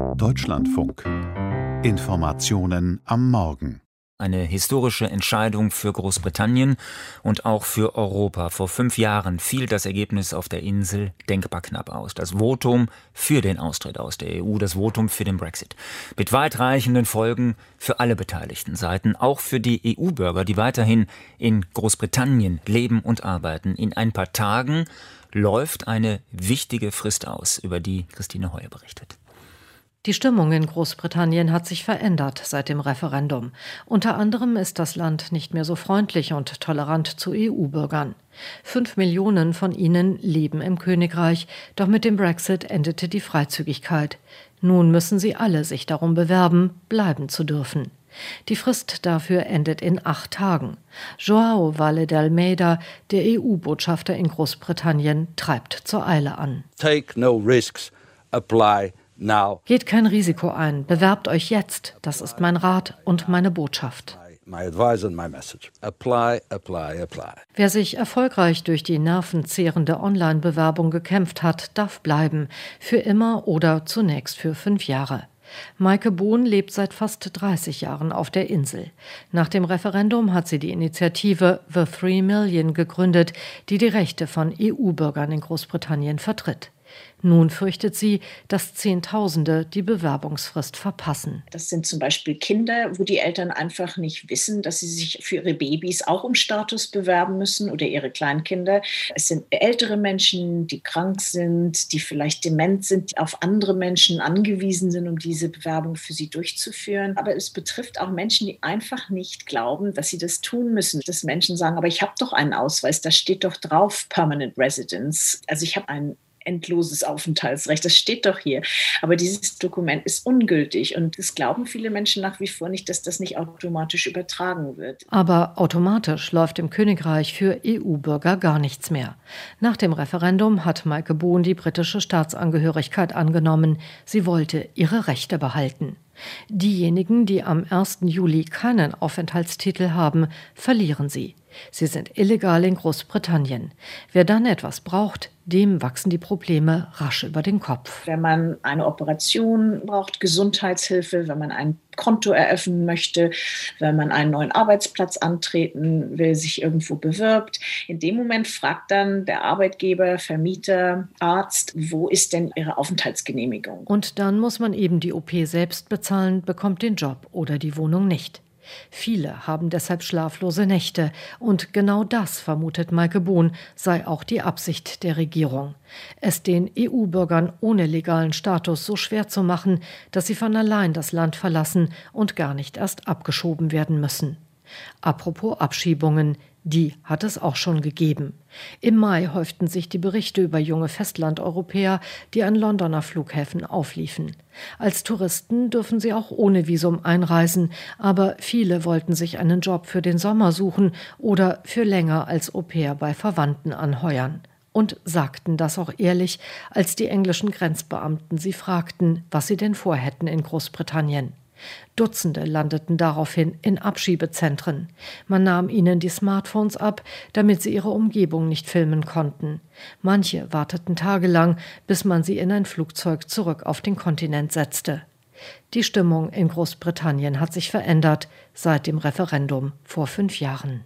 Deutschlandfunk. Informationen am Morgen. Eine historische Entscheidung für Großbritannien und auch für Europa. Vor fünf Jahren fiel das Ergebnis auf der Insel denkbar knapp aus. Das Votum für den Austritt aus der EU, das Votum für den Brexit. Mit weitreichenden Folgen für alle beteiligten Seiten, auch für die EU-Bürger, die weiterhin in Großbritannien leben und arbeiten. In ein paar Tagen läuft eine wichtige Frist aus, über die Christine Heuer berichtet. Die Stimmung in Großbritannien hat sich verändert seit dem Referendum. Unter anderem ist das Land nicht mehr so freundlich und tolerant zu EU-Bürgern. Fünf Millionen von ihnen leben im Königreich, doch mit dem Brexit endete die Freizügigkeit. Nun müssen sie alle sich darum bewerben, bleiben zu dürfen. Die Frist dafür endet in acht Tagen. Joao Valle de Almeida, der EU-Botschafter in Großbritannien, treibt zur Eile an. Take no risks, apply. Geht kein Risiko ein, bewerbt euch jetzt. Das ist mein Rat und meine Botschaft. Apply, apply, apply. Wer sich erfolgreich durch die nervenzehrende Online-Bewerbung gekämpft hat, darf bleiben. Für immer oder zunächst für fünf Jahre. Maike Bohn lebt seit fast 30 Jahren auf der Insel. Nach dem Referendum hat sie die Initiative The Three Million gegründet, die die Rechte von EU-Bürgern in Großbritannien vertritt. Nun fürchtet sie, dass Zehntausende die Bewerbungsfrist verpassen. Das sind zum Beispiel Kinder, wo die Eltern einfach nicht wissen, dass sie sich für ihre Babys auch um Status bewerben müssen oder ihre Kleinkinder. Es sind ältere Menschen, die krank sind, die vielleicht dement sind, die auf andere Menschen angewiesen sind, um diese Bewerbung für sie durchzuführen. Aber es betrifft auch Menschen, die einfach nicht glauben, dass sie das tun müssen. Dass Menschen sagen, aber ich habe doch einen Ausweis, da steht doch drauf Permanent Residence. Also ich habe einen endloses Aufenthaltsrecht. Das steht doch hier. Aber dieses Dokument ist ungültig und es glauben viele Menschen nach wie vor nicht, dass das nicht automatisch übertragen wird. Aber automatisch läuft im Königreich für EU-Bürger gar nichts mehr. Nach dem Referendum hat Maike Bohn die britische Staatsangehörigkeit angenommen. Sie wollte ihre Rechte behalten. Diejenigen, die am 1. Juli keinen Aufenthaltstitel haben, verlieren sie. Sie sind illegal in Großbritannien. Wer dann etwas braucht, dem wachsen die Probleme rasch über den Kopf. Wenn man eine Operation braucht, Gesundheitshilfe, wenn man ein Konto eröffnen möchte, wenn man einen neuen Arbeitsplatz antreten will, sich irgendwo bewirbt. In dem Moment fragt dann der Arbeitgeber, Vermieter, Arzt, wo ist denn Ihre Aufenthaltsgenehmigung? Und dann muss man eben die OP selbst bezahlen, bekommt den Job oder die Wohnung nicht. Viele haben deshalb schlaflose Nächte, und genau das, vermutet Maike Bohn, sei auch die Absicht der Regierung. Es den EU-Bürgern ohne legalen Status so schwer zu machen, dass sie von allein das Land verlassen und gar nicht erst abgeschoben werden müssen. Apropos Abschiebungen, die hat es auch schon gegeben. Im Mai häuften sich die Berichte über junge Festlandeuropäer, die an Londoner Flughäfen aufliefen. Als Touristen dürfen sie auch ohne Visum einreisen, aber viele wollten sich einen Job für den Sommer suchen oder für länger als Au pair bei Verwandten anheuern. Und sagten das auch ehrlich, als die englischen Grenzbeamten sie fragten, was sie denn vorhätten in Großbritannien. Dutzende landeten daraufhin in Abschiebezentren. Man nahm ihnen die Smartphones ab, damit sie ihre Umgebung nicht filmen konnten. Manche warteten tagelang, bis man sie in ein Flugzeug zurück auf den Kontinent setzte. Die Stimmung in Großbritannien hat sich verändert seit dem Referendum vor fünf Jahren.